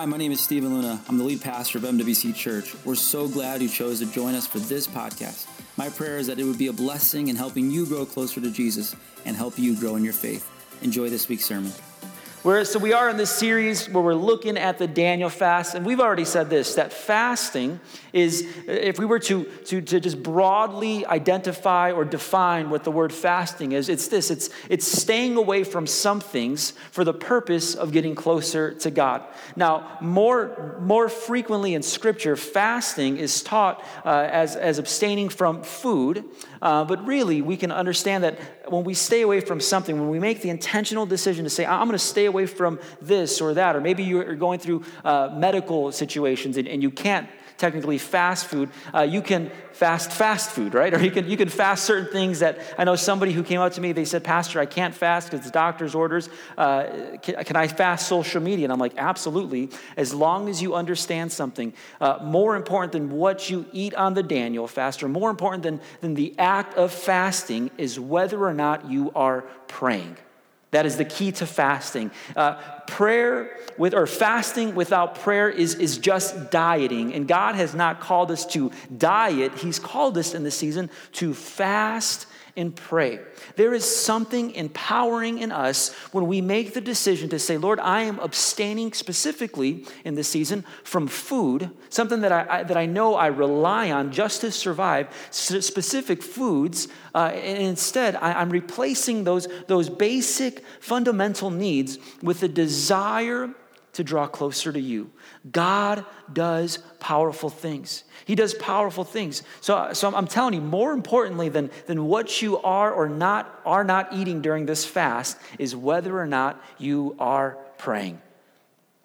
Hi, my name is Stephen Luna. I'm the lead pastor of MWC Church. We're so glad you chose to join us for this podcast. My prayer is that it would be a blessing in helping you grow closer to Jesus and help you grow in your faith. Enjoy this week's sermon. Where, so we are in this series where we're looking at the Daniel fast, and we've already said this that fasting is, if we were to, to, to just broadly identify or define what the word fasting is, it's this it's, it's staying away from some things for the purpose of getting closer to God. Now, more, more frequently in Scripture, fasting is taught uh, as, as abstaining from food, uh, but really we can understand that when we stay away from something, when we make the intentional decision to say, I'm going to stay away from this or that, or maybe you're going through uh, medical situations and, and you can't technically fast food, uh, you can fast fast food, right? Or you can, you can fast certain things that I know somebody who came up to me, they said, Pastor, I can't fast because the doctor's orders. Uh, can, can, I fast social media? And I'm like, absolutely. As long as you understand something uh, more important than what you eat on the Daniel fast, or more important than, than the act of fasting, is whether or not you are praying. That is the key to fasting. Uh, prayer with or fasting without prayer is, is just dieting. And God has not called us to diet, He's called us in this season to fast and pray. There is something empowering in us when we make the decision to say, Lord, I am abstaining specifically in this season from food, something that I, I that I know I rely on just to survive, specific foods. Uh, and instead, I, I'm replacing those, those basic fundamental needs with the desire to draw closer to you. God does powerful things. He does powerful things. So, so I'm telling you, more importantly than, than what you are or not are not eating during this fast is whether or not you are praying.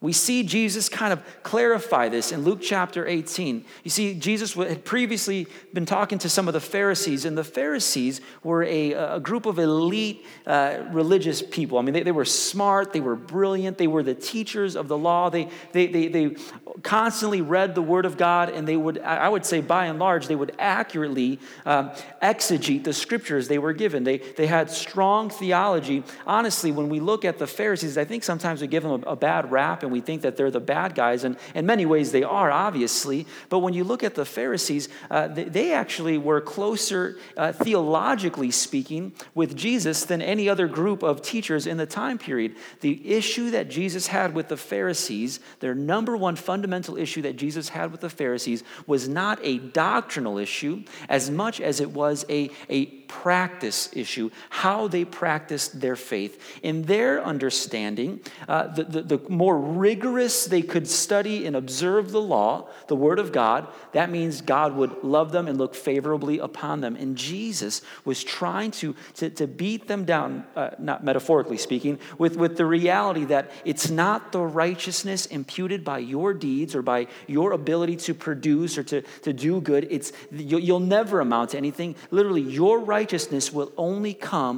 We see Jesus kind of clarify this in Luke chapter 18. You see, Jesus had previously been talking to some of the Pharisees, and the Pharisees were a, a group of elite uh, religious people. I mean, they, they, were smart, they were brilliant, they were the teachers of the law. They, they, they, they constantly read the Word of God, and they would, I would say by and large, they would accurately um, exegete the scriptures they were given. They, they had strong theology. Honestly, when we look at the Pharisees, I think sometimes we give them a, a bad rap and we think that they're the bad guys, and in many ways they are, obviously. But when you look at the Pharisees, uh, they, they, actually were closer, uh, theologically speaking, with Jesus than any other group of teachers in the time period. The issue that Jesus had with the Pharisees, their number one fundamental issue that Jesus had with the Pharisees, was not a doctrinal issue as much as it was a, a practice issue, how they practiced their faith. In their understanding, uh, the, the, the more rigorous they could study and observe the law, the Word of God, that means God would love them and look favorably upon them. And Jesus was trying to, to, to beat them down, uh, not metaphorically speaking, with, with the reality that it's not the righteousness imputed by your deeds or by your ability to produce or to, to do good. It's, you'll never amount to anything. Literally, your righteousness will only come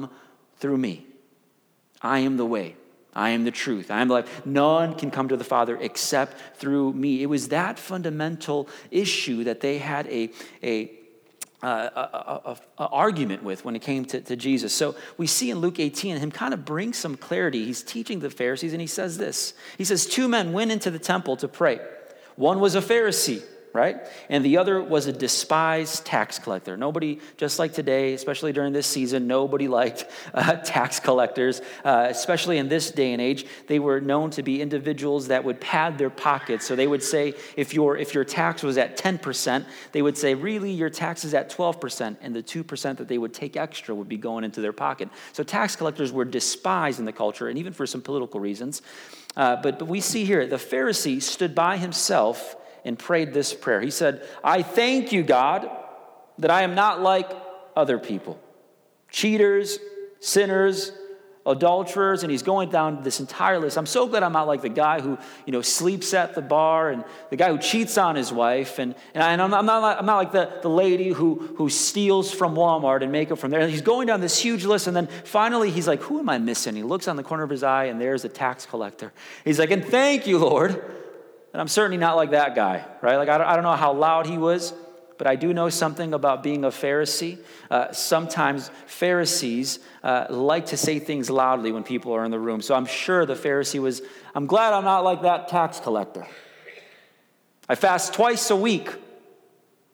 through me. I am the way. I am the truth. I am the life. None can come to the Father except through me. It was that fundamental issue that they had a, a, uh, a, argument with when it came to, to, Jesus. So we see in Luke 18 him kind of bring some clarity. He's teaching the Pharisees, and he says this He says, Two men went into the temple to pray. One was a Pharisee right? And the other was a despised tax collector. Nobody, just like today, especially during this season, nobody liked uh, tax collectors, uh, especially in this day and age. They were known to be individuals that would pad their pockets. So they would say, if your, if your tax was at 10%, they would say, really, your tax is at 12%, and the 2% that they would take extra would be going into their pocket. So tax collectors were despised in the culture, and even for some political reasons. Uh, but, but we see here, the Pharisee stood by himself and prayed this prayer. He said, I thank you, God, that I am not like other people cheaters, sinners, adulterers, and he's going down this entire list. I'm so glad I'm not like the guy who, you know, sleeps at the bar and the guy who cheats on his wife. And, and I'm, not, I'm, not, I'm not like the, the lady who, who steals from Walmart and makeup from there. And he's going down this huge list. And then finally he's like, who am I missing? He looks on the corner of his eye and there's a tax collector. He's like, and thank you, Lord and I'm certainly not like that guy, right? Like, I don't, I don't know how loud he was, but I do know something about being a Pharisee. Uh, sometimes Pharisees uh, like to say things loudly when people are in the room. So I'm sure the Pharisee was, I'm glad I'm not like that tax collector. I fast twice a week.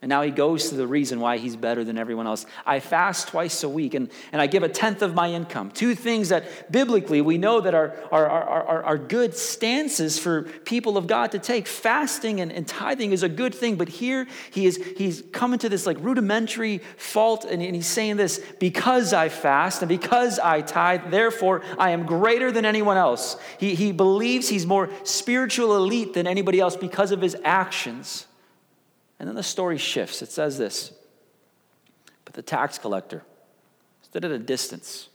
And now he goes to the reason why he's better than everyone else. I fast twice a week and, and I give a tenth of my income. Two things that biblically we know that are, are, are, are, are good stances for people of God to take. Fasting and, and tithing is a good thing, but here he is he's coming to this like rudimentary fault and, and he's saying this because I fast and because I tithe, therefore I am greater than anyone else. He, he believes he's more spiritual elite than anybody else because of his actions. And then the story shifts. It says this But the tax collector stood at a distance.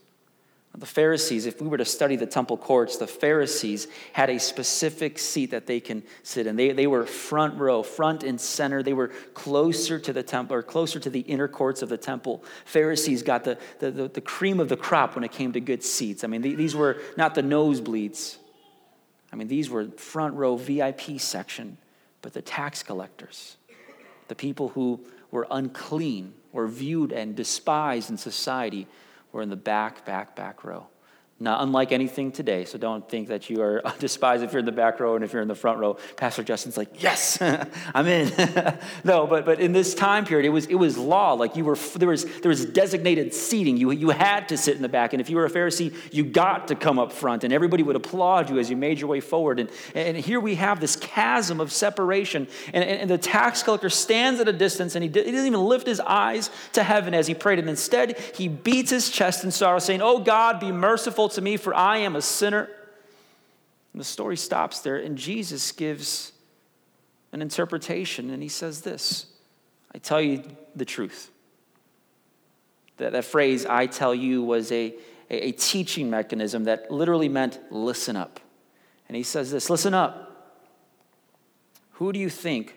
The Pharisees, if we were to study the temple courts, the Pharisees had a specific seat that they can sit in. They, they were front row, front and center. They were closer to the temple or closer to the inner courts of the temple. Pharisees got the, the, the, the cream of the crop when it came to good seats. I mean, these were not the nosebleeds. I mean, these were front row VIP section, but the tax collectors the people who were unclean or viewed and despised in society were in the back, back, back row. Not unlike anything today, so don't think that you are despised if you're in the back row and if you're in the front row. Pastor Justin's like, yes, I'm in. no, but, but in this time period, it was, it was law. Like you were, there was, there was designated seating. You, you had to sit in the back. And if you were a Pharisee, you got to come up front. And everybody would applaud you as you made your way forward. And, and here we have this chasm of separation. And, and, and the tax collector stands at a distance and he, he doesn't even lift his eyes to heaven as he prayed. And instead, he beats his chest in sorrow, saying, Oh God, be merciful to me, for I am a sinner. And the story stops there, and Jesus gives an interpretation, and he says this I tell you the truth. That, that phrase, I tell you, was a, a, a teaching mechanism that literally meant listen up. And he says this listen up. Who do you think?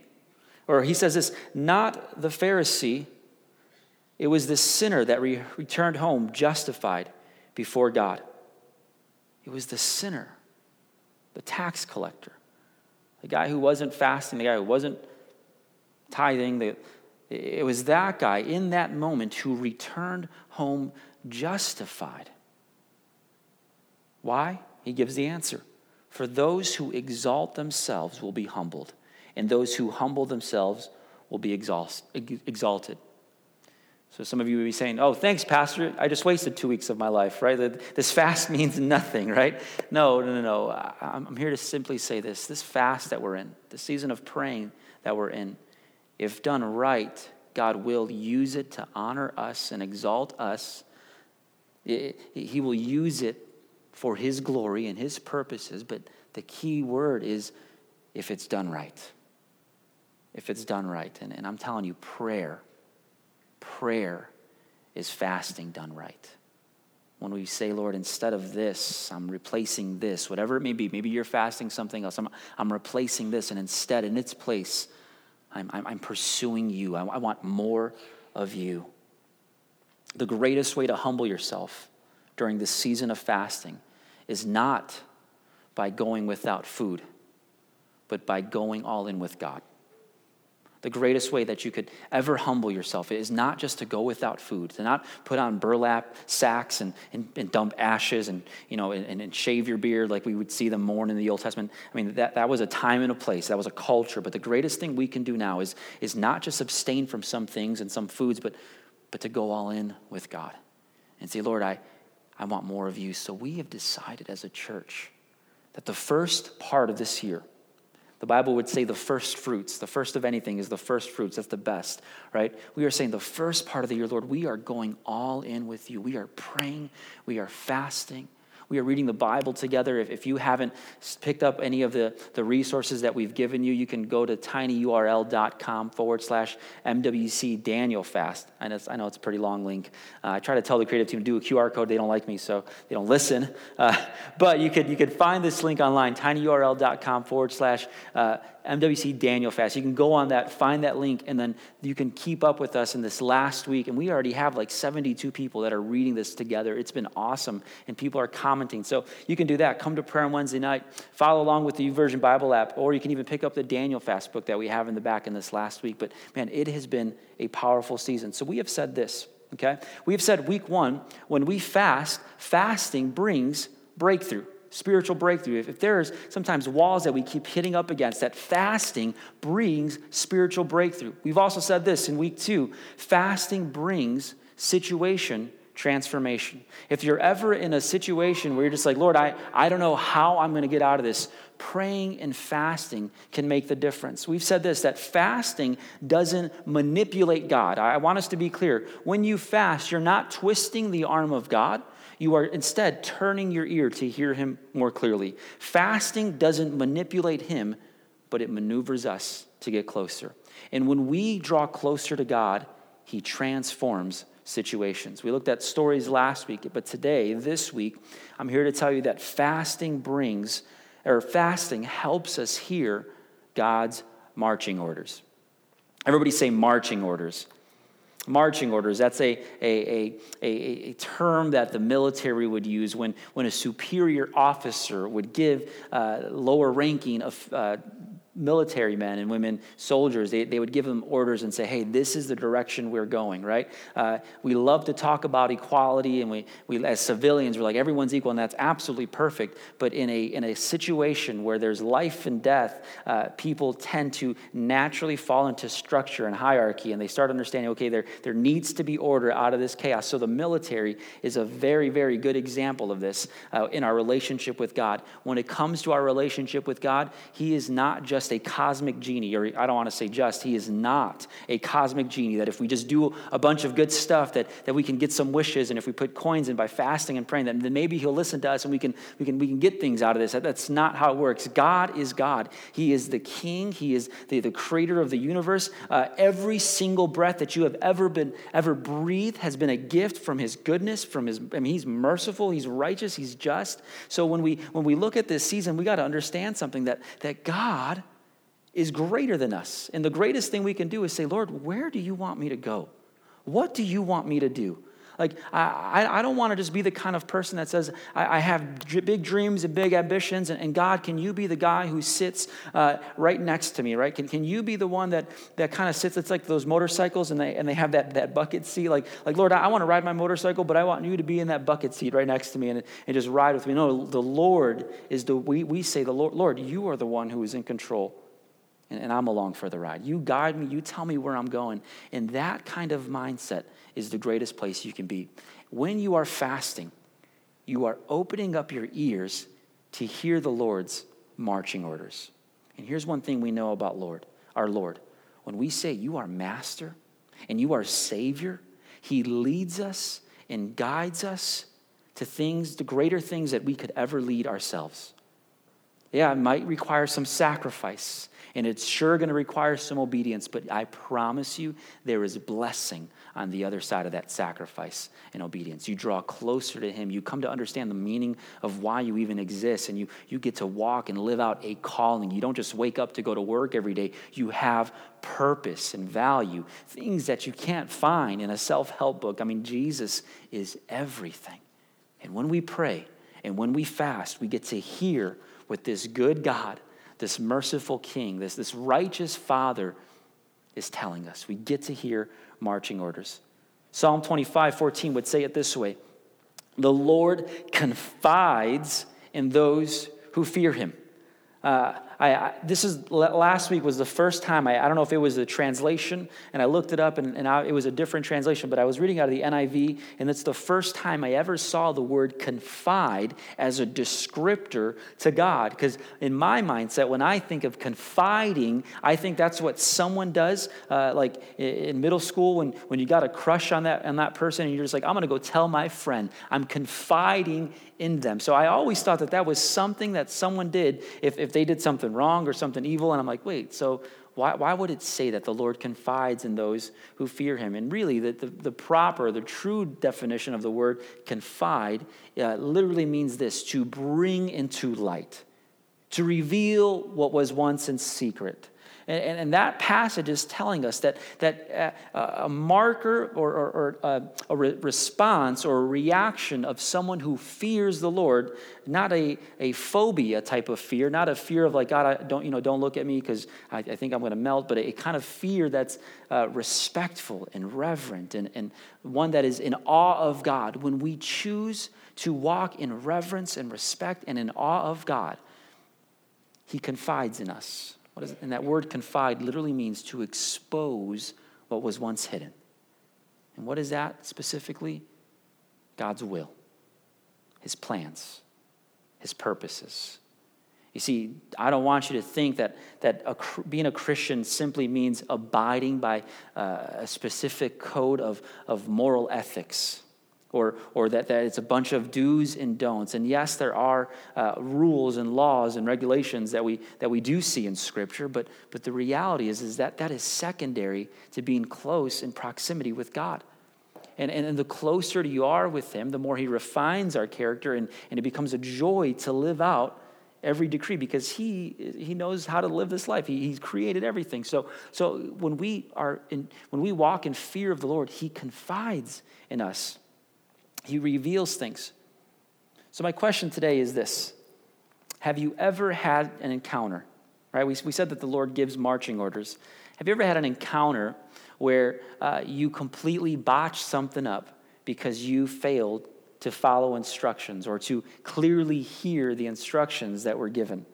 Or he says this, not the Pharisee, it was the sinner that re- returned home justified before God. It was the sinner, the tax collector, the guy who wasn't fasting, the guy who wasn't tithing. The, it was that guy in that moment who returned home justified. Why? He gives the answer. For those who exalt themselves will be humbled, and those who humble themselves will be exalted. So some of you would be saying, oh, thanks, Pastor. I just wasted two weeks of my life, right? This fast means nothing, right? No, no, no, no. I'm here to simply say this this fast that we're in, the season of praying that we're in, if done right, God will use it to honor us and exalt us. He will use it for His glory and His purposes, but the key word is if it's done right. If it's done right. And, and I'm telling you, prayer prayer is fasting done right. When we say, Lord, instead of this, I'm replacing this, whatever it may be, maybe you're fasting something else, I'm, I'm replacing this, and instead, in its place, I'm, I'm, I'm pursuing you. I, I want more of you. The greatest way to humble yourself during this season of fasting is not by going without food, but by going all in with God the greatest way that you could ever humble yourself is not just to go without food, to not put on burlap sacks and, and, and dump ashes and, you know, and, and, shave your beard like we would see them mourn in the Old Testament. I mean, that, that was a time and a place, that was a culture. But the greatest thing we can do now is, is not just abstain from some things and some foods, but, but to go all in with God and say, Lord, I, I want more of you. So we have decided as a church that the first part of this year, the Bible would say the first fruits. The first of anything is the first fruits. That's the best, right? We are saying the first part of the year, Lord, we are going all in with you. We are praying, we are fasting, we are reading the Bible together. If, if you haven't picked up any of the, the resources that we've given you, you can go to tinyurl.com forward slash MWC Daniel Fast. I know, I know it's a pretty long link. Uh, I try to tell the creative team to do a QR code. They don't like me, so they don't listen. Uh, but you could, you could find this link online, tinyurl.com forward slash uh, MWC Daniel Fast. You can go on that, find that link, and then you can keep up with us in this last week. And we already have like 72 people that are reading this together. It's been awesome. And people are commenting. So you can do that. Come to prayer on Wednesday night. Follow along with the YouVersion Bible app, or you can even pick up the Daniel Fast book that we have in the back in this last week. But man, it has been a powerful season. So we have said this, okay? We have said week one, when we fast, fasting brings breakthrough spiritual breakthrough, if, if there's sometimes walls that we keep hitting up against, that fasting brings spiritual breakthrough. We've also said this in week two fasting brings situation transformation. If you're ever in a situation where you're just like, Lord, I, I don't know how I'm going to get out of this, praying and fasting can make the difference. We've said this that fasting doesn't manipulate God. I want us to be clear. When you fast, you're not twisting the arm of God. You are instead turning your ear to hear him more clearly. Fasting doesn't manipulate him, but it maneuvers us to get closer. And when we draw closer to God, he transforms situations. We looked at stories last week, but today, this week, I'm here to tell you that fasting brings, or fasting helps us hear God's marching orders. Everybody say marching orders marching orders. That's a, a, a, a, term that the military would use when, when a superior officer would give uh, lower ranking of uh, military men and women, soldiers, they, they would give them orders and say, hey, this is the direction we're going, right? Uh, we love to talk about equality, and we, we, as civilians, we're like, everyone's equal, and that's absolutely perfect. But in a, in a situation where there's life and death, uh, people tend to naturally fall into structure and hierarchy, and they start understanding, okay, there, there needs to be order out of this chaos. So the military is a very, very good example of this uh, in our relationship with God. When it comes to our relationship with God, He is not just just a cosmic genie, or I don't want to say just, he is not a cosmic genie that if we just do a bunch of good stuff that, that we can get some wishes, and if we put coins in by fasting and praying, then maybe he'll listen to us and we can, we can, we can get things out of this. That's not how it works. God is God. He is the king. He is the, the creator of the universe. Uh, every single breath that you have ever been, ever breathed has been a gift from his goodness, from his, I mean, he's merciful, he's righteous, he's just. So when we, when we look at this season, we got to understand something that, that God is greater than us. And the greatest thing we can do is say, Lord, where do you want me to go? What do you want me to do? Like, I, I don't want to just be the kind of person that says, I, I have big dreams and big ambitions, and, and, God, can you be the guy who sits uh, right next to me, right? Can, can you be the one that, that kind of sits, it's like those motorcycles, and they, and they have that, that bucket seat? Like, like Lord, I, I want to ride my motorcycle, but I want you to be in that bucket seat right next to me and, and just ride with me. No, the Lord is the, we, we say, the Lord, Lord, you are the one who is in control and, and I'm along for the ride. You guide me, you tell me where I'm going. And that kind of mindset is the greatest place you can be. When you are fasting, you are opening up your ears to hear the Lord's marching orders. And here's one thing we know about Lord, our Lord. When we say you are master and you are savior, he leads us and guides us to things, the greater things that we could ever lead ourselves. Yeah, it might require some sacrifice. And it's sure going to require some obedience, but I promise you there is blessing on the other side of that sacrifice and obedience. You draw closer to Him. You come to understand the meaning of why you even exist, and you, you get to walk and live out a calling. You don't just wake up to go to work every day, you have purpose and value, things that you can't find in a self help book. I mean, Jesus is everything. And when we pray and when we fast, we get to hear what this good God this merciful king, this, this righteous father is telling us. We get to hear marching orders. Psalm 25, 14 would say it this way The Lord confides in those who fear him. Uh, I, I, this is last week was the first time I, I don't know if it was a translation and I looked it up and, and I, it was a different translation, but I was reading out of the NIV and it's the first time I ever saw the word confide as a descriptor to God. Because in my mindset, when I think of confiding, I think that's what someone does. Uh, like in middle school, when, when you got a crush on that on that person and you're just like, I'm going to go tell my friend. I'm confiding in them. So I always thought that that was something that someone did if, if they did something wrong or something evil. And I'm like, wait, so why, why would it say that the Lord confides in those who fear him? And really, the, the, the proper, the true definition of the word confide uh, literally means this to bring into light, to reveal what was once in secret. And, and, that passage is telling us that, that uh, a marker or, or, or uh, a, a re- response or a reaction of someone who fears the Lord, not a, a phobia type of fear, not a fear of like, God, I don't, you know, don't look at me because I, I, think I'm going to melt, but a, a, kind of fear that's uh, respectful and reverent and, and one that is in awe of God. When we choose to walk in reverence and respect and in awe of God, He confides in us. What is it? And that word confide literally means to expose what was once hidden. And what is that specifically? God's will, His plans, His purposes. You see, I don't want you to think that, that a, being a Christian simply means abiding by uh, a specific code of, of moral ethics or, or that, that it's a bunch of do's and don'ts. And yes, there are uh, rules and laws and regulations that we, that we do see in Scripture, but, but the reality is, is that that is secondary to being close in proximity with God. And, and, and the closer you are with Him, the more He refines our character, and, and it becomes a joy to live out every decree because he, he knows how to live this life. He, he's created everything. So, so when, we are in, when we walk in fear of the Lord, He confides in us. He reveals things. So, my question today is this Have you ever had an encounter? Right? We, we said that the Lord gives marching orders. Have you ever had an encounter where uh, you completely botched something up because you failed to follow instructions or to clearly hear the instructions that were given?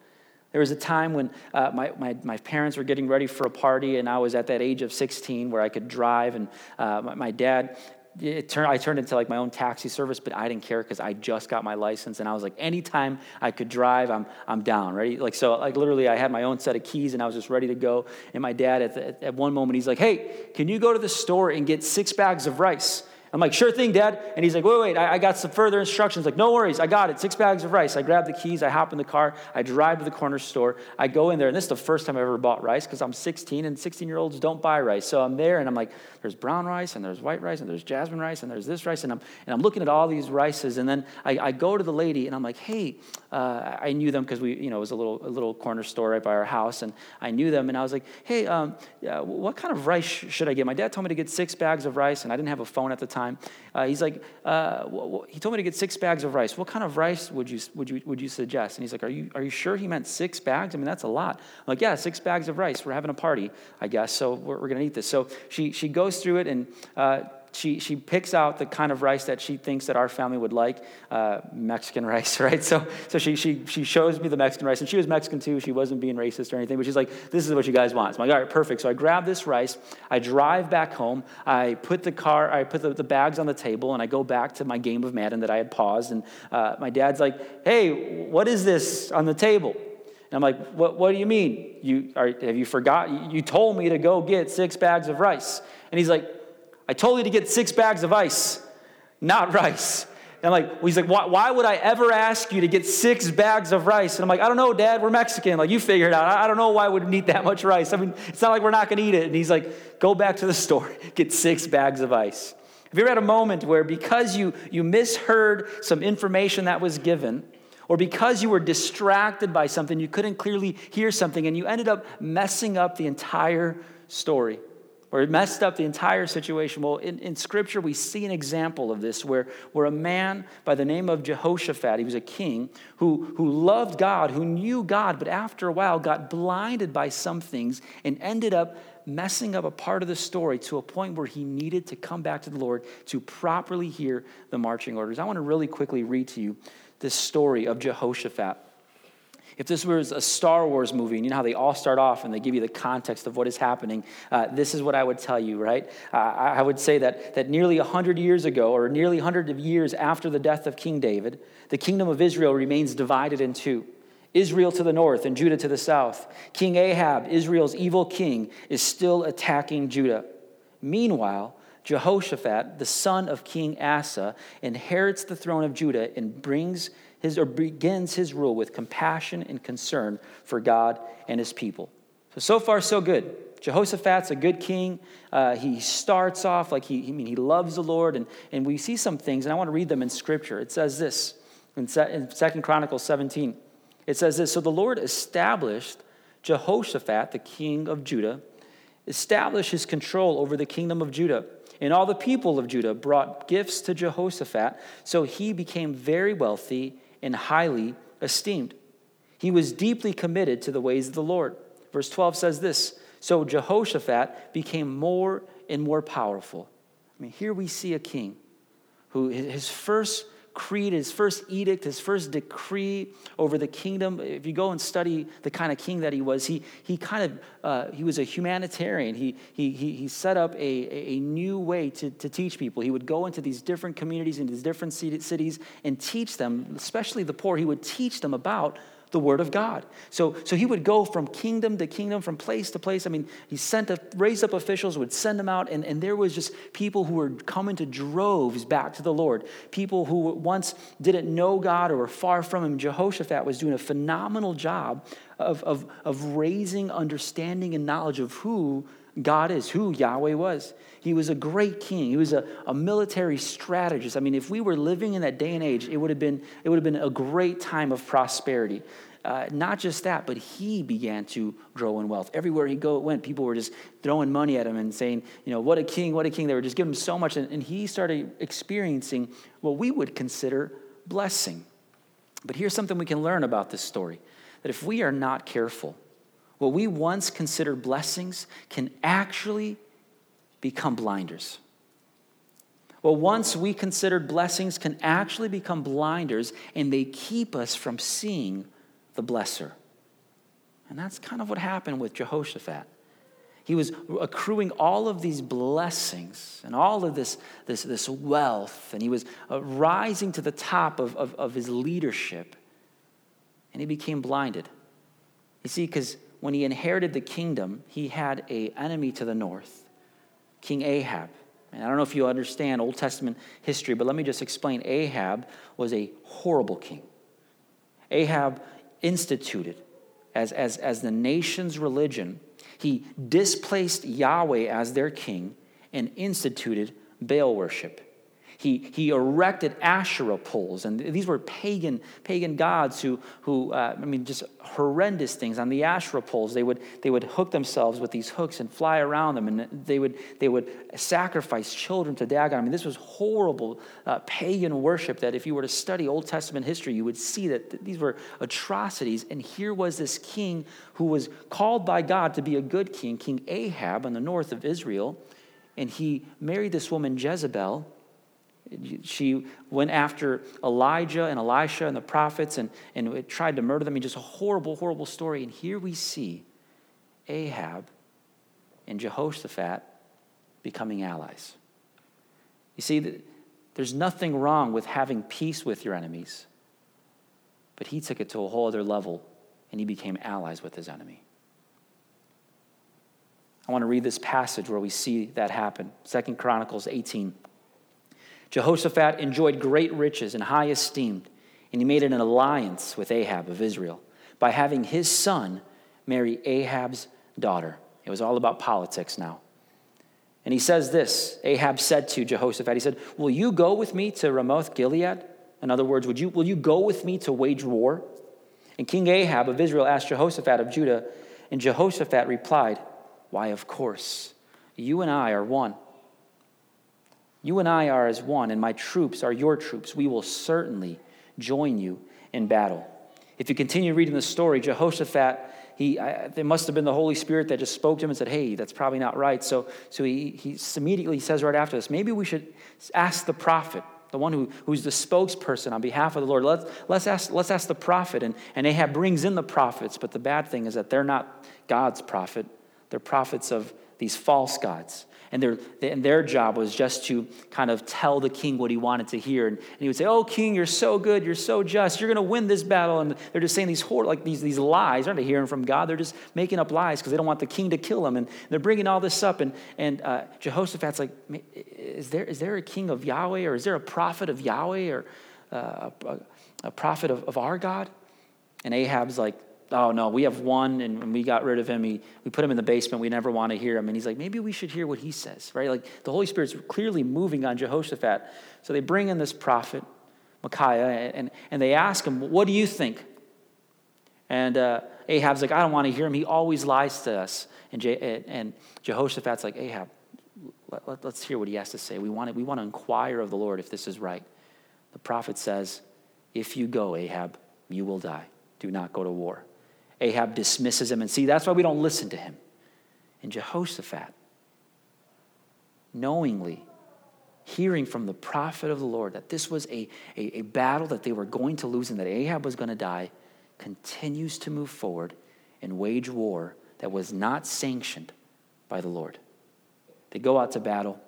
There was a time when uh, my, my, my, parents were getting ready for a party, and I was at that age of 16 where I could drive. And uh, my, my, dad it turned, I turned into like my own taxi service, but I didn't care because I just got my license and I was like, anytime I could drive, I'm, I'm down, ready? Like, so like literally I had my own set of keys and I was just ready to go. And my dad at, the, at one moment, he's like, hey, can you go to the store and get six bags of rice? I'm like, sure thing, Dad. And he's like, wait, wait, I, I, got some further instructions. Like, no worries, I got it. Six bags of rice. I grab the keys, I hop in the car, I drive to the corner store, I go in there, and this is the first time I ever bought rice because I'm 16 and 16 year olds don't buy rice. So I'm there and I'm like, there's brown rice and there's white rice and there's jasmine rice and there's this rice. And I'm, and I'm looking at all these rices. And then I, I go to the lady and I'm like, hey, uh, I knew them because we, you know, it was a little, a little corner store right by our house. And I knew them. And I was like, hey, um, what kind of rice should I get? My dad told me to get six bags of rice and I didn't have a phone at the time. Uh, he's like, uh, he told me to get six bags of rice. What kind of rice would you, would you, would you suggest? And he's like, are you, are you sure he meant six bags? I mean, that's a lot. I'm like, yeah, six bags of rice. We're having a party, I guess. So we're, we're going to eat this. So she, she goes through it and uh, she, she picks out the kind of rice that she thinks that our family would like, uh, Mexican rice, right? So, so she, she, she shows me the Mexican rice, and she was Mexican too. She wasn't being racist or anything, but she's like, this is what you guys want. So I'm like, all right, perfect. So I grab this rice, I drive back home, I put the car, I put the, the bags on the table, and I go back to my game of Madden that I had paused, and uh, my dad's like, hey, what is this on the table? And I'm like, what, what do you mean? You, are, have you forgot? You told me to go get six bags of rice. And he's like, I told you to get six bags of ice, not rice. And I'm like, well, he's like, why, why, would I ever ask you to get six bags of rice? And I'm like, I don't know, Dad, we're Mexican. Like, you figure it out. I, I don't know why we would need that much rice. I mean, it's not like we're not going to eat it. And he's like, go back to the store, get six bags of ice. Have you ever had a moment where because you, you misheard some information that was given, or because you were distracted by something, you couldn't clearly hear something, and you ended up messing up the entire story? Or it messed up the entire situation. Well, in, in Scripture, we see an example of this where, where a man by the name of Jehoshaphat, he was a king who, who loved God, who knew God, but after a while got blinded by some things and ended up messing up a part of the story to a point where he needed to come back to the Lord to properly hear the marching orders. I want to really quickly read to you this story of Jehoshaphat. If this was a Star Wars movie, and you know how they all start off and they give you the context of what is happening, uh, this is what I would tell you, right? Uh, I would say that, that nearly 100 years ago, or nearly 100 of years after the death of King David, the kingdom of Israel remains divided in two. Israel to the north and Judah to the south. King Ahab, Israel's evil king, is still attacking Judah. Meanwhile, Jehoshaphat, the son of King Asa, inherits the throne of Judah and brings his, or begins his rule with compassion and concern for God and his people. So, so far, so good. Jehoshaphat's a good king. Uh, he starts off like he, I mean, he loves the Lord, and, and we see some things, and I want to read them in Scripture. It says this in, in 2 Chronicles 17. It says this So the Lord established Jehoshaphat, the king of Judah, established his control over the kingdom of Judah. And all the people of Judah brought gifts to Jehoshaphat, so he became very wealthy and highly esteemed. He was deeply committed to the ways of the Lord. Verse 12 says this So Jehoshaphat became more and more powerful. I mean, here we see a king who his first creed, his first edict, his first decree over the kingdom. If you go and study the kind of king that he was, he, he kind of, uh, he was a humanitarian. He, he, he set up a, a new way to, to teach people. He would go into these different communities, into these different cities, and teach them, especially the poor, he would teach them about the word of God. So, so he would go from kingdom to kingdom, from place to place. I mean, he sent, a, raised up officials, would send them out, and, and there was just people who were coming to droves back to the Lord. People who once didn't know God or were far from him. Jehoshaphat was doing a phenomenal job of, of, of raising understanding and knowledge of who God is, who Yahweh was. He was a great king. He was a, a military strategist. I mean, if we were living in that day and age, it would have been, it would have been a great time of prosperity. Uh, not just that, but he began to grow in wealth. Everywhere he go, went, people were just throwing money at him and saying, you know, what a king, what a king. They were just giving him so much. And, and he started experiencing what we would consider blessing. But here's something we can learn about this story that if we are not careful, what we once considered blessings can actually become blinders. What once we considered blessings can actually become blinders, and they keep us from seeing the blesser. And that's kind of what happened with Jehoshaphat. He was accruing all of these blessings and all of this, this, this wealth, and he was uh, rising to the top of, of, of his leadership, and he became blinded. You see, because when he inherited the kingdom, he had a enemy to the north, King Ahab. And I don't know if you understand Old Testament history, but let me just explain. Ahab was a horrible king. Ahab instituted as, as, as the nation's religion, he displaced Yahweh as their king and instituted Baal worship. He, he erected Asherah poles, and these were pagan, pagan gods who, who uh, I mean, just horrendous things. On the Asherah poles, they would, they would hook themselves with these hooks and fly around them, and they would, they would sacrifice children to Dagon. I mean, this was horrible uh, pagan worship that if you were to study Old Testament history, you would see that these were atrocities. And here was this king who was called by God to be a good king, King Ahab in the north of Israel, and he married this woman, Jezebel she went after Elijah and Elisha and the prophets and, and tried to murder them. I mean, just a horrible, horrible story. And here we see Ahab and Jehoshaphat becoming allies. You see, there's nothing wrong with having peace with your enemies, but he took it to a whole other level and he became allies with his enemy. I want to read this passage where we see that happen. Second Chronicles 18. Jehoshaphat enjoyed great riches and high esteem, and he made an alliance with Ahab of Israel by having his son marry Ahab's daughter. It was all about politics now. And he says this Ahab said to Jehoshaphat, He said, Will you go with me to Ramoth Gilead? In other words, would you, will you go with me to wage war? And King Ahab of Israel asked Jehoshaphat of Judah, and Jehoshaphat replied, Why, of course, you and I are one. You and I are as one, and my troops are your troops. We will certainly join you in battle. If you continue reading the story, Jehoshaphat, he, I, there must have been the Holy Spirit that just spoke to him and said, Hey, that's probably not right. So, so he, he immediately says right after this, maybe we should ask the prophet, the one who, who's the spokesperson on behalf of the Lord. Let's, let's, ask, let's ask the prophet. And, and Ahab brings in the prophets, but the bad thing is that they're not God's prophet, they're prophets of these false gods. And their, and their job was just to kind of tell the king what he wanted to hear. And, and he would say, Oh, king, you're so good. You're so just. You're going to win this battle. And they're just saying these, hor- like these, these lies. They're not hearing from God. They're just making up lies because they don't want the king to kill them. And they're bringing all this up. And, and uh, Jehoshaphat's like, is there, is there a king of Yahweh? Or is there a prophet of Yahweh? Or uh, a, a, prophet of, of our God? And Ahab's like, oh no, we have one and we got rid of him. He, we put him in the basement. We never want to hear him. And he's like, maybe we should hear what he says, right? Like the Holy Spirit's clearly moving on Jehoshaphat. So they bring in this prophet, Micaiah, and, and they ask him, what do you think? And, uh, Ahab's like, I don't want to hear him. He always lies to us. And, Je- and Jehoshaphat's like, Ahab, let, let, hear what he has to say. We want, we want to inquire of the Lord if this is right. The prophet says, If you go, Ahab, you will die. Do not go to war. Ahab dismisses him. And see, that's why we don't listen to him. And Jehoshaphat, knowingly hearing from the prophet of the Lord that this was a, a, a battle that they were going to lose and that Ahab was going to die, continues to move forward and wage war that was not sanctioned by the Lord. They go out to battle,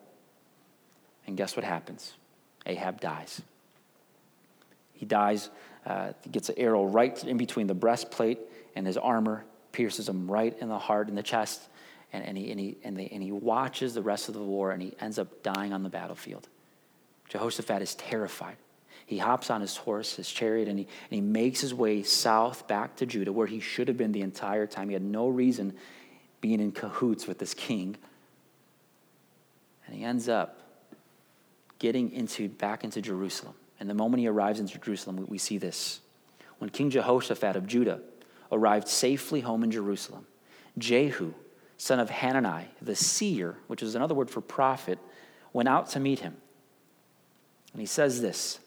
and guess what happens? Ahab dies. He dies, uh, he gets an arrow right in between the breastplate and his armor, pierces him right in the heart and the chest, and, and, he, and, he, and, and he watches the rest of the war, and he ends up dying on the battlefield. Jehoshaphat is terrified. He hops on his horse, his chariot, and he, and he makes his way south back to Judah, where he should have been the entire time. He had no reason being in cahoots with this king. And he ends up getting into, back into Jerusalem. And the moment he arrives in Jerusalem, we, we see this. When King Jehoshaphat of Judah arrived safely home in Jerusalem, Jehu, son of Hanani, the seer, which is another word for prophet, went out to meet him. And he says this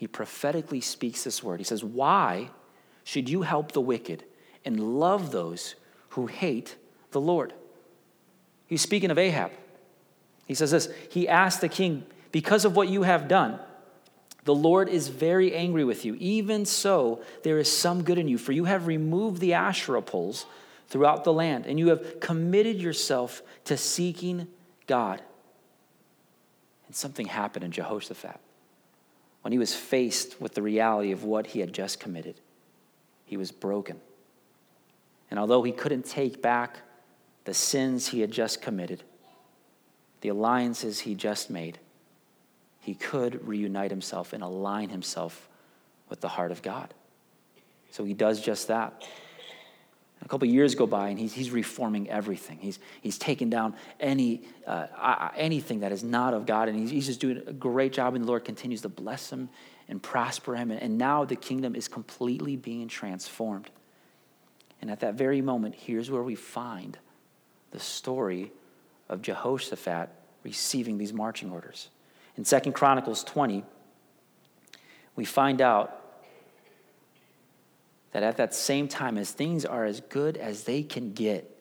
he prophetically speaks this word. He says, Why should you help the wicked and love those who hate the Lord? He's speaking of Ahab. He says this He asked the king, Because of what you have done, the Lord is very angry with you. Even so, there is some good in you, for you have removed the Asherah poles throughout the land, and you have committed yourself to seeking God. And something happened in Jehoshaphat when he was faced with the reality of what he had just committed. He was broken. And although he couldn't take back the sins he had just committed, the alliances he just made, he could reunite himself and align himself with the heart of God. So he does just that. A couple years go by, and he's, he's reforming everything. He's, he's taking down any, uh, anything that is not of God, and he's, he's just doing a great job, and the Lord continues to bless him and prosper him. And, and now the kingdom is completely being transformed. And at that very moment, here's where we find the story of Jehoshaphat receiving these marching orders. In Second Chronicles 20, we find out that at that same time, as things are as good as they can get,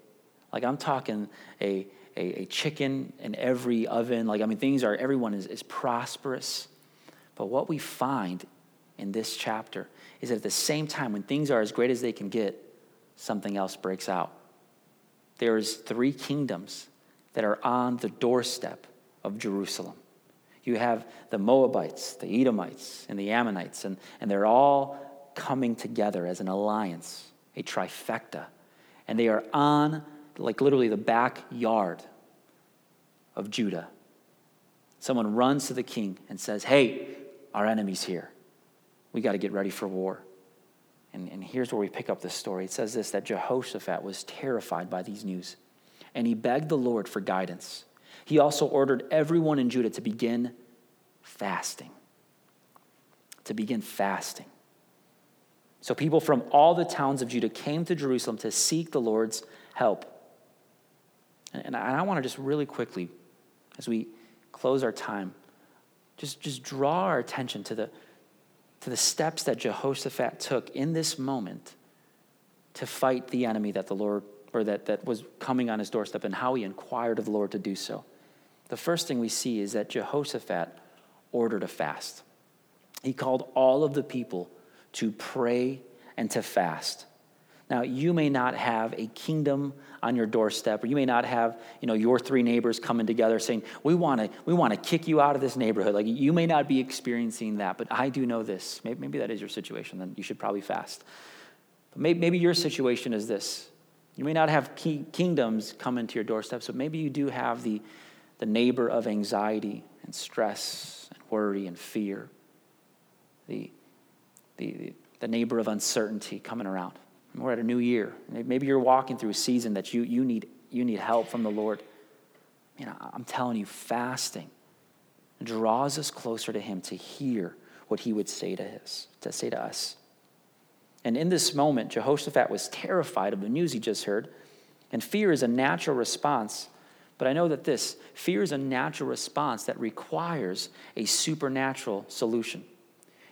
like I'm talking a, a, a chicken in every oven, like I mean, things are, everyone is, is prosperous. But what we find in this chapter is that at the same time, when things are as great as they can get, something else breaks out. There's three kingdoms that are on the doorstep of Jerusalem. You have the Moabites, the Edomites, and the Ammonites, and, and they're all coming together as an alliance, a trifecta. And they are on, like, literally the backyard of Judah. Someone runs to the king and says, Hey, our enemy's here. We got to get ready for war. And, and here's where we pick up the story. It says this that Jehoshaphat was terrified by these news, and he begged the Lord for guidance. He also ordered everyone in Judah to begin fasting. To begin fasting. So people from all the towns of Judah came to Jerusalem to seek the Lord's help. And I want to just really quickly, as we close our time, just, just draw our attention to the, to the steps that Jehoshaphat took in this moment to fight the enemy that the Lord, or that, that was coming on his doorstep, and how he inquired of the Lord to do so. The first thing we see is that Jehoshaphat ordered a fast. He called all of the people to pray and to fast. Now, you may not have a kingdom on your doorstep, or you may not have, you know, your three neighbors coming together saying, "We want to, we want to kick you out of this neighborhood." Like you may not be experiencing that, but I do know this. Maybe, maybe that is your situation. Then you should probably fast. But maybe, maybe your situation is this: you may not have kingdoms come into your doorstep, but maybe you do have the, the neighbor of anxiety and stress worry and fear. The the, the neighbor of uncertainty coming around. We're at a new year. Maybe you're walking through a season that you, you, need, you need help from the Lord. You know, I'm telling you, fasting draws us closer to Him to hear what He would say to, his, to say to us. And in this moment, Jehoshaphat was terrified of the news he just heard. And fear is a natural response. But I know that this fear is a natural response that requires a supernatural solution.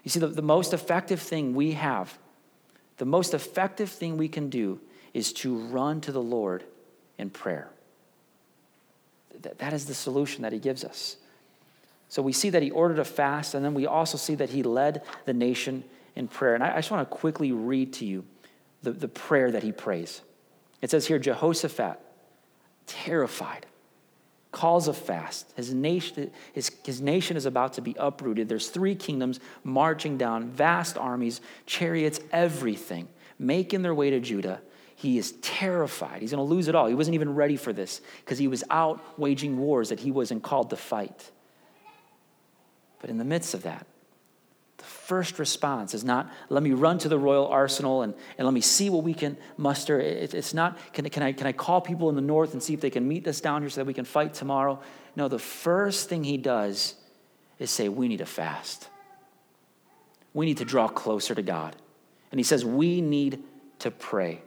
You see, the, the most effective thing we have, the most effective thing we can do is to run to the Lord in prayer. That, that is the solution that he gives us. So we see that he ordered a fast, and then we also see that he led the nation in prayer. And I, I just want to quickly read to you the, the prayer that he prays. It says here Jehoshaphat, terrified, calls a fast. His nation, his, his nation is about to be uprooted. There's three kingdoms marching down, vast armies, chariots, everything, making their way to Judah. He is terrified. He's going to lose it all. He wasn't even ready for this because he was out waging wars that he wasn't called to fight. But in the midst of that, the first response is not, let me run to the royal arsenal and, and let me see what we can muster. It, it's not, can, can, I, can I call people in the north and see if they can meet us down here so that we can fight tomorrow? No, the first thing he does is say, we need to fast. We need to draw closer to God. And he says, we need to pray.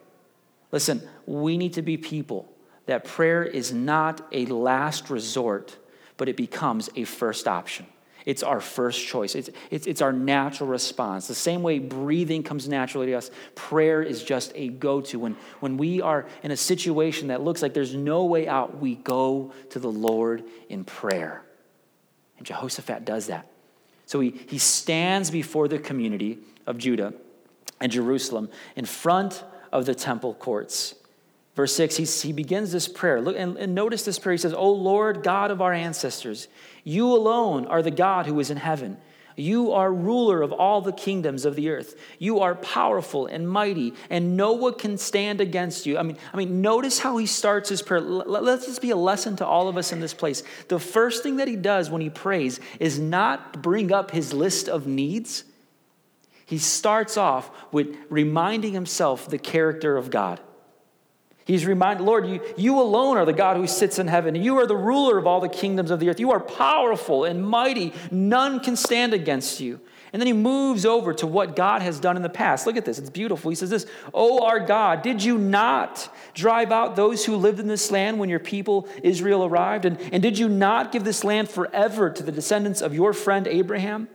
Listen, we need to be people that prayer is not a last resort, but it becomes a first option. It's our first choice. It's, it's, it's our natural response. The same way breathing comes naturally to us, prayer is just a go to. When, when we are in a situation that looks like there's no way out, we go to the Lord in prayer. And Jehoshaphat does that. So he, he stands before the community of Judah and Jerusalem in front of the temple courts. Verse 6, he, he begins this prayer. Look and, and notice this prayer. He says, O Lord, God of our ancestors, you alone are the God who is in heaven. You are ruler of all the kingdoms of the earth. You are powerful and mighty, and no one can stand against you. I mean, I mean, notice how he starts his prayer. Let this be a lesson to all of us in this place. The first thing that he does when he prays is not bring up his list of needs. He starts off with reminding himself the character of God. He's reminded, Lord, you, you alone are the God who sits in heaven. You are the ruler of all the kingdoms of the earth. You are powerful and mighty. None can stand against you. And then he moves over to what God has done in the past. Look at this, it's beautiful. He says this Oh, our God, did you not drive out those who lived in this land when your people Israel arrived? And, and did you not give this land forever to the descendants of your friend Abraham?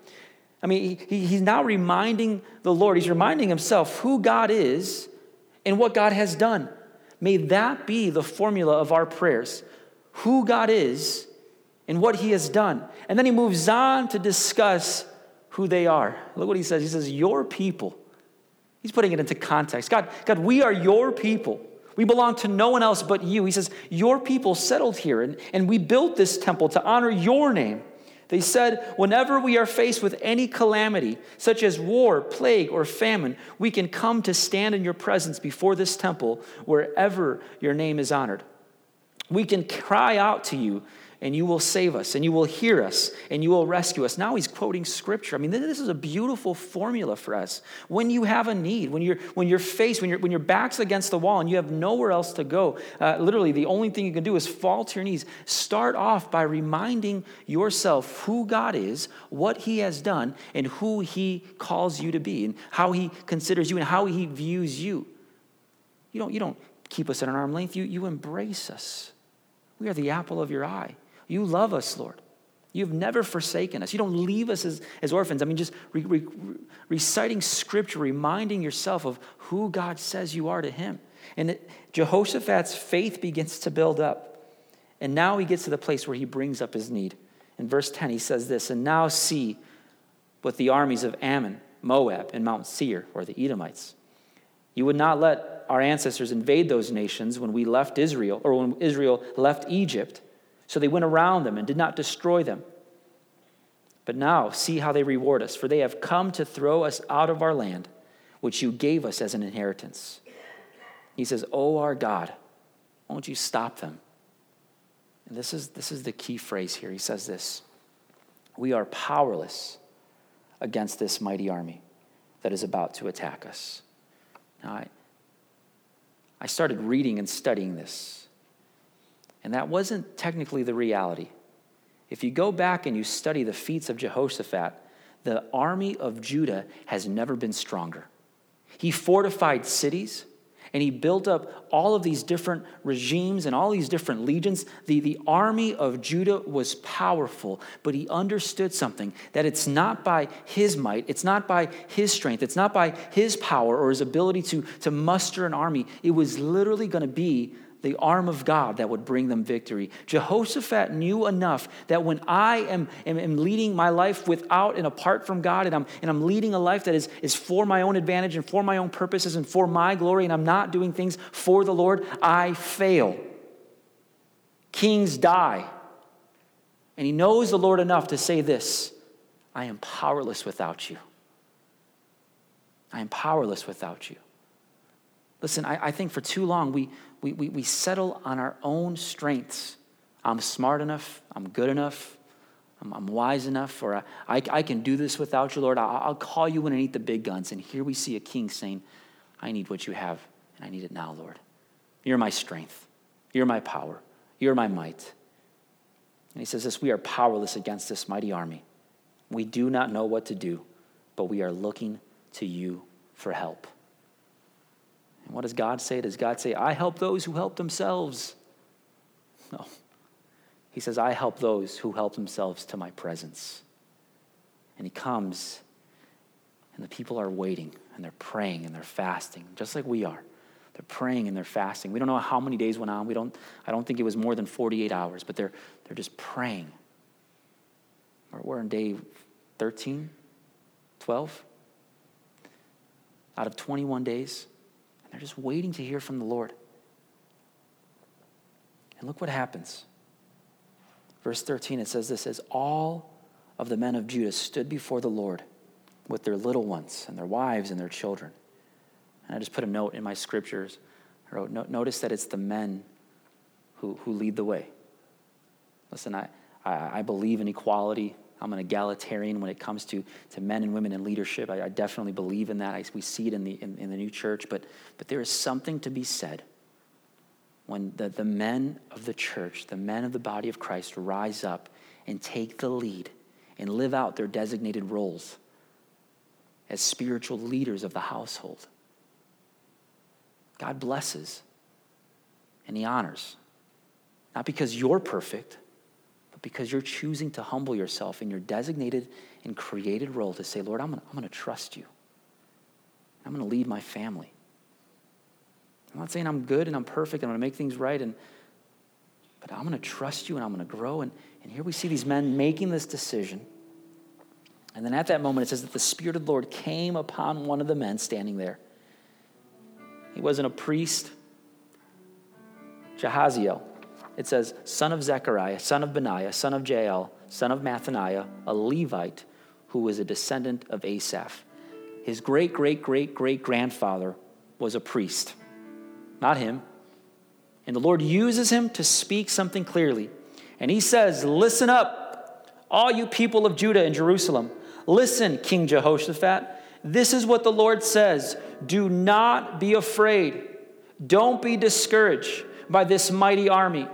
I mean, he, he's now reminding the Lord, he's reminding himself who God is and what God has done. May that be the formula of our prayers who God is and what He has done. And then He moves on to discuss who they are. Look what He says He says, Your people. He's putting it into context. God, God, we are your people. We belong to no one else but you. He says, Your people settled here, and, and we built this temple to honor your name. They said, whenever we are faced with any calamity, such as war, plague, or famine, we can come to stand in your presence before this temple wherever your name is honored. We can cry out to you and you will save us, and you will hear us, and you will rescue us. Now he's quoting scripture. I mean, this is a beautiful formula for us. When you have a need, when you're, when you're faced, when, you're, when your back's against the wall and you have nowhere else to go, uh, literally the only thing you can do is fall to your knees. Start off by reminding yourself who God is, what he has done, and who he calls you to be, and how he considers you, and how he views you. You don't, you don't keep us at an arm length, you, you embrace us. We are the apple of your eye. You love us, Lord. You've never forsaken us. You don't leave us as, as orphans. I mean, just re, re, reciting scripture, reminding yourself of who God says you are to him. And it, Jehoshaphat's faith begins to build up. And now he gets to the place where he brings up his need. In verse 10, he says this And now see what the armies of Ammon, Moab, and Mount Seir, or the Edomites. You would not let our ancestors invade those nations when we left Israel, or when Israel left Egypt. So they went around them and did not destroy them. But now see how they reward us, for they have come to throw us out of our land, which you gave us as an inheritance. He says, Oh, our God, won't you stop them? And this is, this is the key phrase here. He says this We are powerless against this mighty army that is about to attack us. Now, I, I started reading and studying this and that wasn't technically the reality. If you go back and you study the feats of Jehoshaphat, the army of Judah has never been stronger. He fortified cities and he built up all of these different regimes and all these different legions. The, the army of Judah was powerful, but he understood something that it's not by his might, it's not by his strength, it's not by his power or his ability to, to muster an army. It was literally going to be the arm of God that would bring them victory. Jehoshaphat knew enough that when I am, am, am, leading my life without and apart from God, and I'm, and I'm leading a life that is, is for my own advantage and for my own purposes and for my glory, and I'm not doing things for the Lord, I fail. Kings die. And he knows the Lord enough to say this I am powerless without you. I am powerless without you. Listen, I, I think for too long we, we, we, we settle on our own strengths. I'm smart enough, I'm good enough, I'm, I'm wise enough, or I, I, I, can do this without you, Lord. I, I'll call you when I need the big guns. And here we see a king saying, I need what you have, and I need it now, Lord. You're my strength, you're my power, you're my might. And he says this We are powerless against this mighty army. We do not know what to do, but we are looking to you for help. And what does God say? Does God say, I help those who help themselves? No. He says, I help those who help themselves to my presence. And he comes, and the people are waiting, and they're praying, and they're fasting, just like we are. They're praying and they're fasting. We don't know how many days went on. We don't, I don't think it was more than 48 hours, but they're, they're just praying. We're, in day 13, 12, out of 21 days. They're just waiting to hear from the Lord. And look what happens. Verse 13, it says this as all of the men of Judah stood before the Lord with their little ones and their wives and their children. And I just put a note in my scriptures. I wrote, notice that it's the men who, who lead the way. Listen, I, I, I believe in equality. I'm an egalitarian when it comes to, to men and women in leadership. I, I definitely believe in that. I, we see it in the, in, in the new church. But, but there is something to be said when the, the men of the church, the men of the body of Christ, rise up and take the lead and live out their designated roles as spiritual leaders of the household. God blesses and He honors. Not because you're perfect, because you're choosing to humble yourself in your designated and created role to say, Lord, I'm going I'm to trust you. I'm going to lead my family. I'm not saying I'm good and I'm perfect and I'm going to make things right, and, but I'm going to trust you and I'm going to grow. And, and here we see these men making this decision. And then at that moment, it says that the Spirit of the Lord came upon one of the men standing there. He wasn't a priest, Jahaziel it says, son of Zechariah, son of Benaiah, son of Jael, son of Mattaniah, a Levite who was a descendant of Asaph. His great, great, great, great grandfather was a priest, not him. And the Lord uses him to speak something clearly. And he says, Listen up, all you people of Judah and Jerusalem. Listen, King Jehoshaphat. This is what the Lord says Do not be afraid. Don't be discouraged by this mighty army.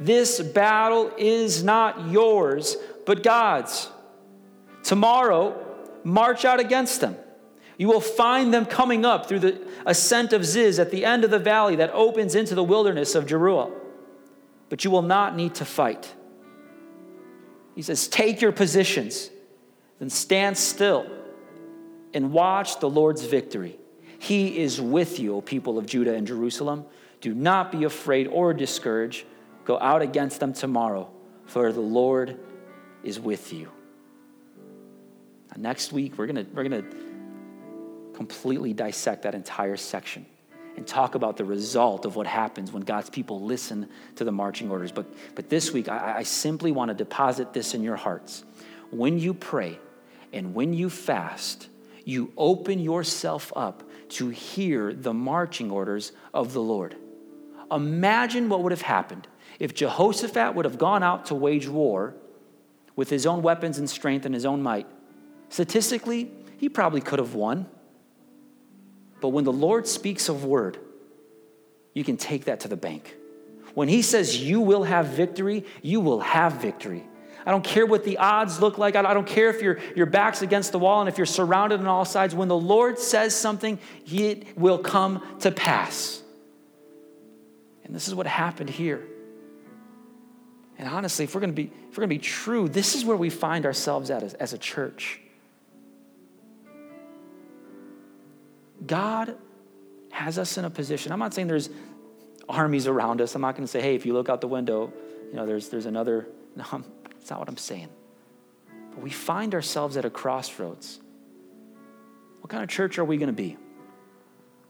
This battle is not yours, but God's. Tomorrow, march out against them. You will find them coming up through the ascent of Ziz at the end of the valley that opens into the wilderness of Jeruel. But you will not need to fight. He says, Take your positions, then stand still and watch the Lord's victory. He is with you, O people of Judah and Jerusalem. Do not be afraid or discouraged Go out against them tomorrow, for the Lord is with you. Now, next week, we're going we're going to completely dissect that entire section and talk about the result of what happens when God's people listen to the marching orders. But, but this week, I, I simply want to deposit this in your hearts. When you pray and when you fast, you open yourself up to hear the marching orders of the Lord. Imagine what would have happened if Jehoshaphat would have gone out to wage war with his own weapons and strength and his own might, statistically, he probably could have won. But when the Lord speaks a word, you can take that to the bank. When he says you will have victory, you will have victory. I don't care what the odds look like. I don't care if your, your back's against the wall and if you're surrounded on all sides. When the Lord says something, it will come to pass. And this is what happened here. And honestly, if we're to be, if we're to be true, this is where we find ourselves at as, as a church. God has us in a position. I'm not saying there's armies around us. I'm not to say, hey, if you look out the window, you know, there's, there's another. No, that's not what I'm saying. But we find ourselves at a crossroads. What kind of church are we to be?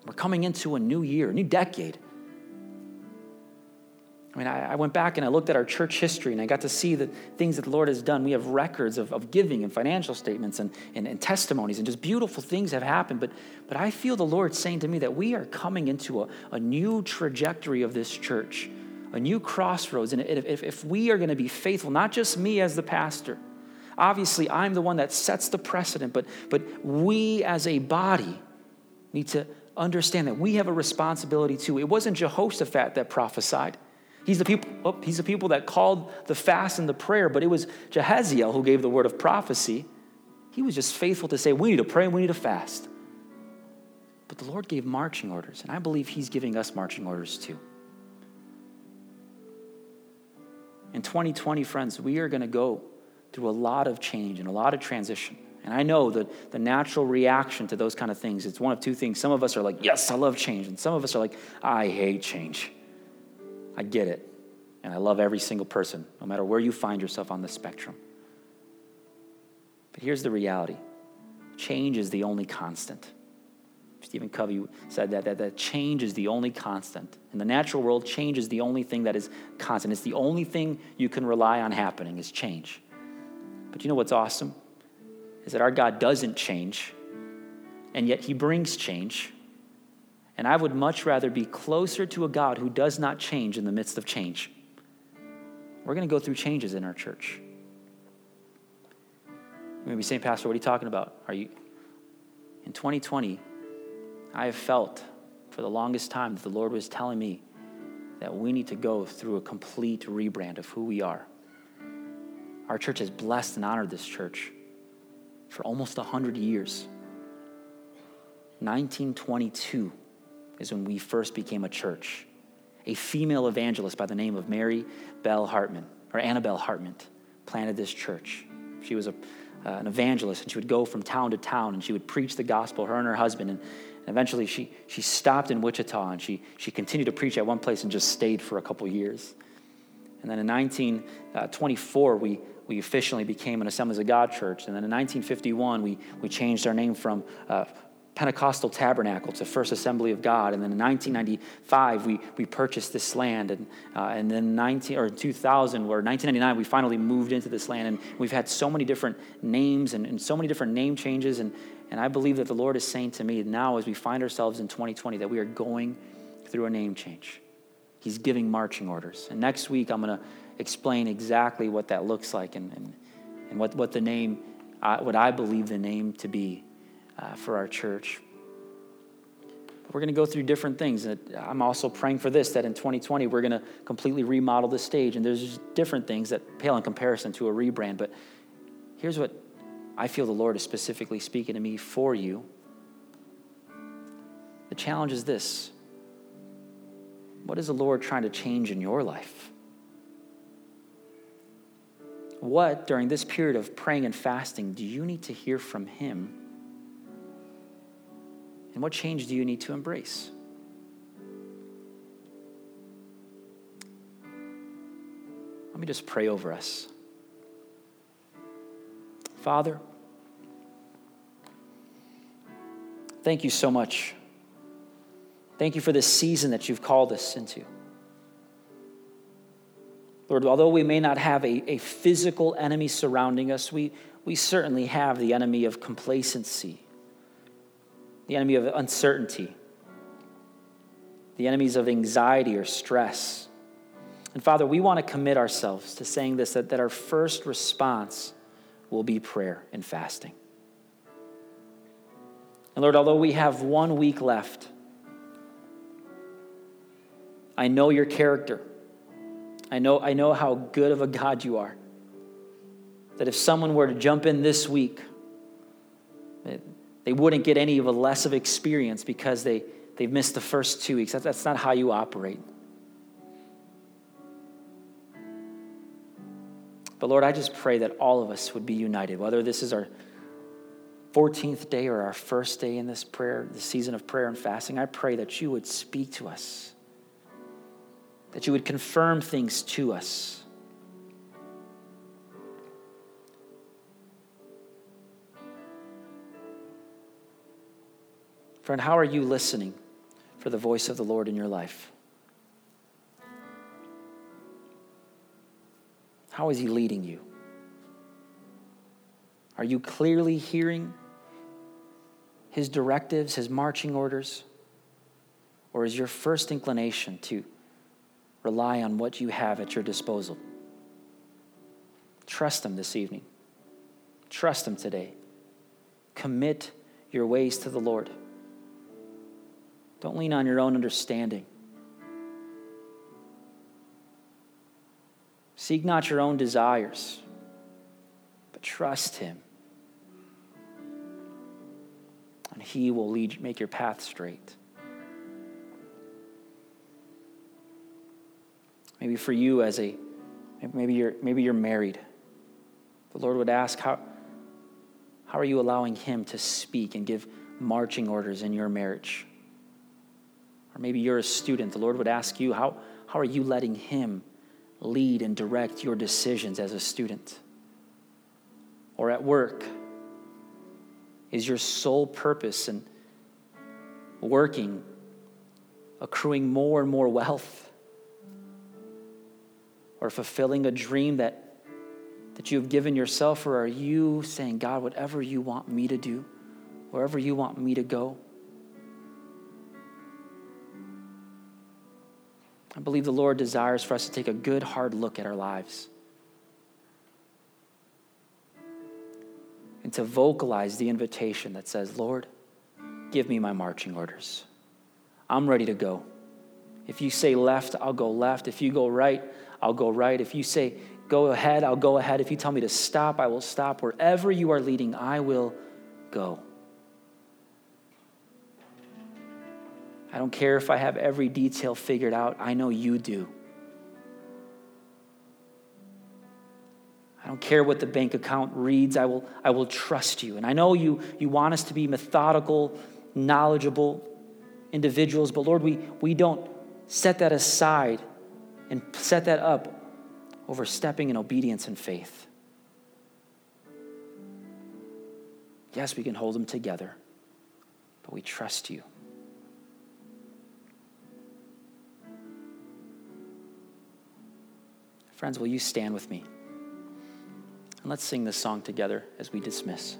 We're coming into a new year, a new decade. I mean, I, I, went back and I looked at our church history and I got to see the things that the Lord has done. We have records of, of giving and financial statements and, and, and testimonies and just beautiful things have happened. But, but I feel the Lord saying to me that we are coming into a, a new trajectory of this church, a new crossroads. And if, if, we are going to be faithful, not just me as the pastor, obviously I'm the one that sets the precedent, but, but we as a body need to understand that we have a responsibility too. It wasn't Jehoshaphat that prophesied. He's the people, oh, he's the people that called the fast and the prayer, but it was Jahaziel who gave the word of prophecy. He was just faithful to say, we need to pray and we need to fast. But the Lord gave marching orders, and I believe He's giving us marching orders too. In 2020, friends, we are going to go through a lot of change and a lot of transition. And I know that the natural reaction to those kind of things, it's one of two things. Some of us are like, yes, I love change. And some of us are like, I hate change. I get it. And I love every single person, no matter where you find yourself on the spectrum. But here's the reality change is the only constant. Stephen Covey said that, that, that change is the only constant. In the natural world, change is the only thing that is constant. It's the only thing you can rely on happening is change. But you know what's awesome? Is that our God doesn't change, and yet He brings change. And I would much rather be closer to a God who does not change in the midst of change. We're going to go through changes in our church. You may be saying, Pastor, what are you talking about? Are you in 2020? I have felt for the longest time that the Lord was telling me that we need to go through a complete rebrand of who we are. Our church has blessed and honored this church for almost 100 years. 1922 is when we first became a church. A female evangelist by the name of Mary Bell Hartman, or Annabelle Hartman, planted this church. She was a, uh, an evangelist, and she would go from town to town, and she would preach the gospel, her and her husband. And, and eventually, she, she stopped in Wichita, and she, she continued to preach at one place and just stayed for a couple years. And then in 1924, uh, we, we officially became an Assemblies of God church. And then in 1951, we, we changed our name from uh, Pentecostal Tabernacle to First Assembly of God. And then in 1995, we, we purchased this land. And, uh, and then 19, or 2000 or 1999, we finally moved into this land. And we've had so many different names and, and so many different name changes. And, and I believe that the Lord is saying to me now, as we find ourselves in 2020, that we are going through a name change. He's giving marching orders. And next week, I'm going to explain exactly what that looks like and, and, and what, what the name, uh, what I believe the name to be uh, for our church. We're going to go through different things. I'm also praying for this that in 2020 we're going to completely remodel the stage. And there's different things that pale in comparison to a rebrand. But here's what I feel the Lord is specifically speaking to me for you. The challenge is this What is the Lord trying to change in your life? What, during this period of praying and fasting, do you need to hear from Him? And what change do you need to embrace? Let me just pray over us. Father, thank you so much. Thank you for this season that you've called us into. Lord, although we may not have a, a physical enemy surrounding us, we, we certainly have the enemy of complacency the enemy of uncertainty, the enemies of anxiety or stress. And Father, we want to commit ourselves to saying this that, that our first response will be prayer and fasting. And Lord, although we have one week left, I know your character. I know, I know how good of a God you are. that if someone were to jump in this week, they wouldn't get any of a less of experience because they, they've missed the first two weeks. That's, that's not how you operate. But Lord, I just pray that all of us would be united, whether this is our 14th day or our first day in this prayer, the season of prayer and fasting. I pray that you would speak to us, that you would confirm things to us. Friend, how are you listening for the voice of the Lord in your life? How is He leading you? Are you clearly hearing His directives, His marching orders? Or is your first inclination to rely on what you have at your disposal? Trust Him this evening. Trust Him today. Commit your ways to the Lord. Don't lean on your own understanding. Seek not your own desires, but trust Him. And He will lead, make your path straight. Maybe for you as a maybe you're maybe you're married. The Lord would ask how how are you allowing him to speak and give marching orders in your marriage? Or maybe you're a student. The Lord would ask you, how, how are you letting Him lead and direct your decisions as a student? Or at work, is your sole purpose in working, accruing more and more wealth? Or fulfilling a dream that, that you have given yourself? Or are you saying, God, whatever you want me to do, wherever you want me to go, I believe the Lord desires for us to take a good, hard look at our lives and to vocalize the invitation that says, Lord, give me my marching orders. I'm ready to go. If you say left, I'll go left. If you go right, I'll go right. If you say go ahead, I'll go ahead. If you tell me to stop, I will stop. Wherever you are leading, I will go. I don't care if I have every detail figured out. I know you do. I don't care what the bank account reads. I will, I will trust you. And I know you, you want us to be methodical, knowledgeable individuals, but Lord, we, we don't set that aside and set that up over stepping in obedience and faith. Yes, we can hold them together, but we trust you. Friends, will you stand with me? And let's sing this song together as we dismiss.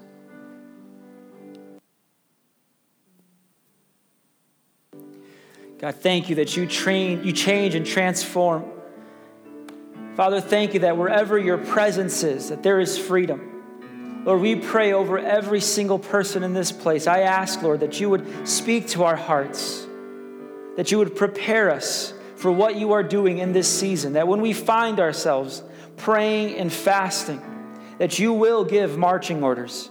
God, thank you that you train, you change and transform. Father, thank you that wherever your presence is, that there is freedom. Lord, we pray over every single person in this place. I ask, Lord, that you would speak to our hearts, that you would prepare us for what you are doing in this season. That when we find ourselves praying and fasting, that you will give marching orders.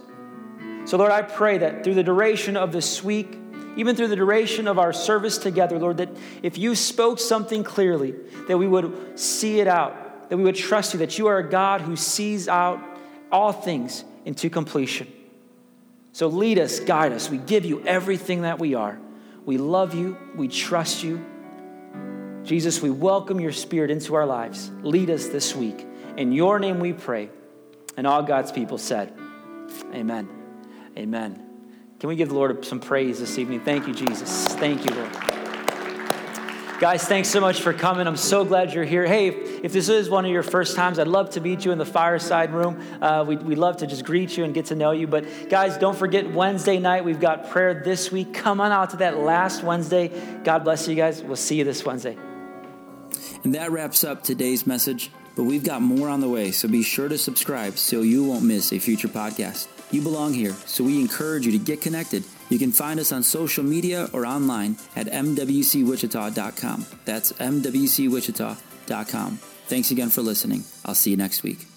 So, Lord, I pray that through the duration of this week, even through the duration of our service together, Lord, that if you spoke something clearly, that we would see it out, that we would trust you, that you are a God who sees out all things into completion. So lead us, guide us. We give you everything that we are. We love you, we trust you. Jesus, we welcome your spirit into our lives. Lead us this week. In your name we pray. And all God's people said, Amen. Amen. Can we give the Lord some praise this evening? Thank you, Jesus. Thank you, Lord. Guys, thanks so much for coming. I'm so glad you're here. Hey, if, this is one of your first times, I'd love to meet you in the fireside room. Uh, we, we'd love to just greet you and get to know you. But, guys, don't forget Wednesday night, we've got prayer this week. Come on out to that last Wednesday. God bless you guys. We'll see you this Wednesday. And that wraps up today's message, but we've got more on the way, so be sure to subscribe so you won't miss a future podcast. You belong here, so we encourage you to get connected. You can find us on social media or online at mwcwichita.com. That's mwcwichita.com. Thanks again for listening. I'll see you next week.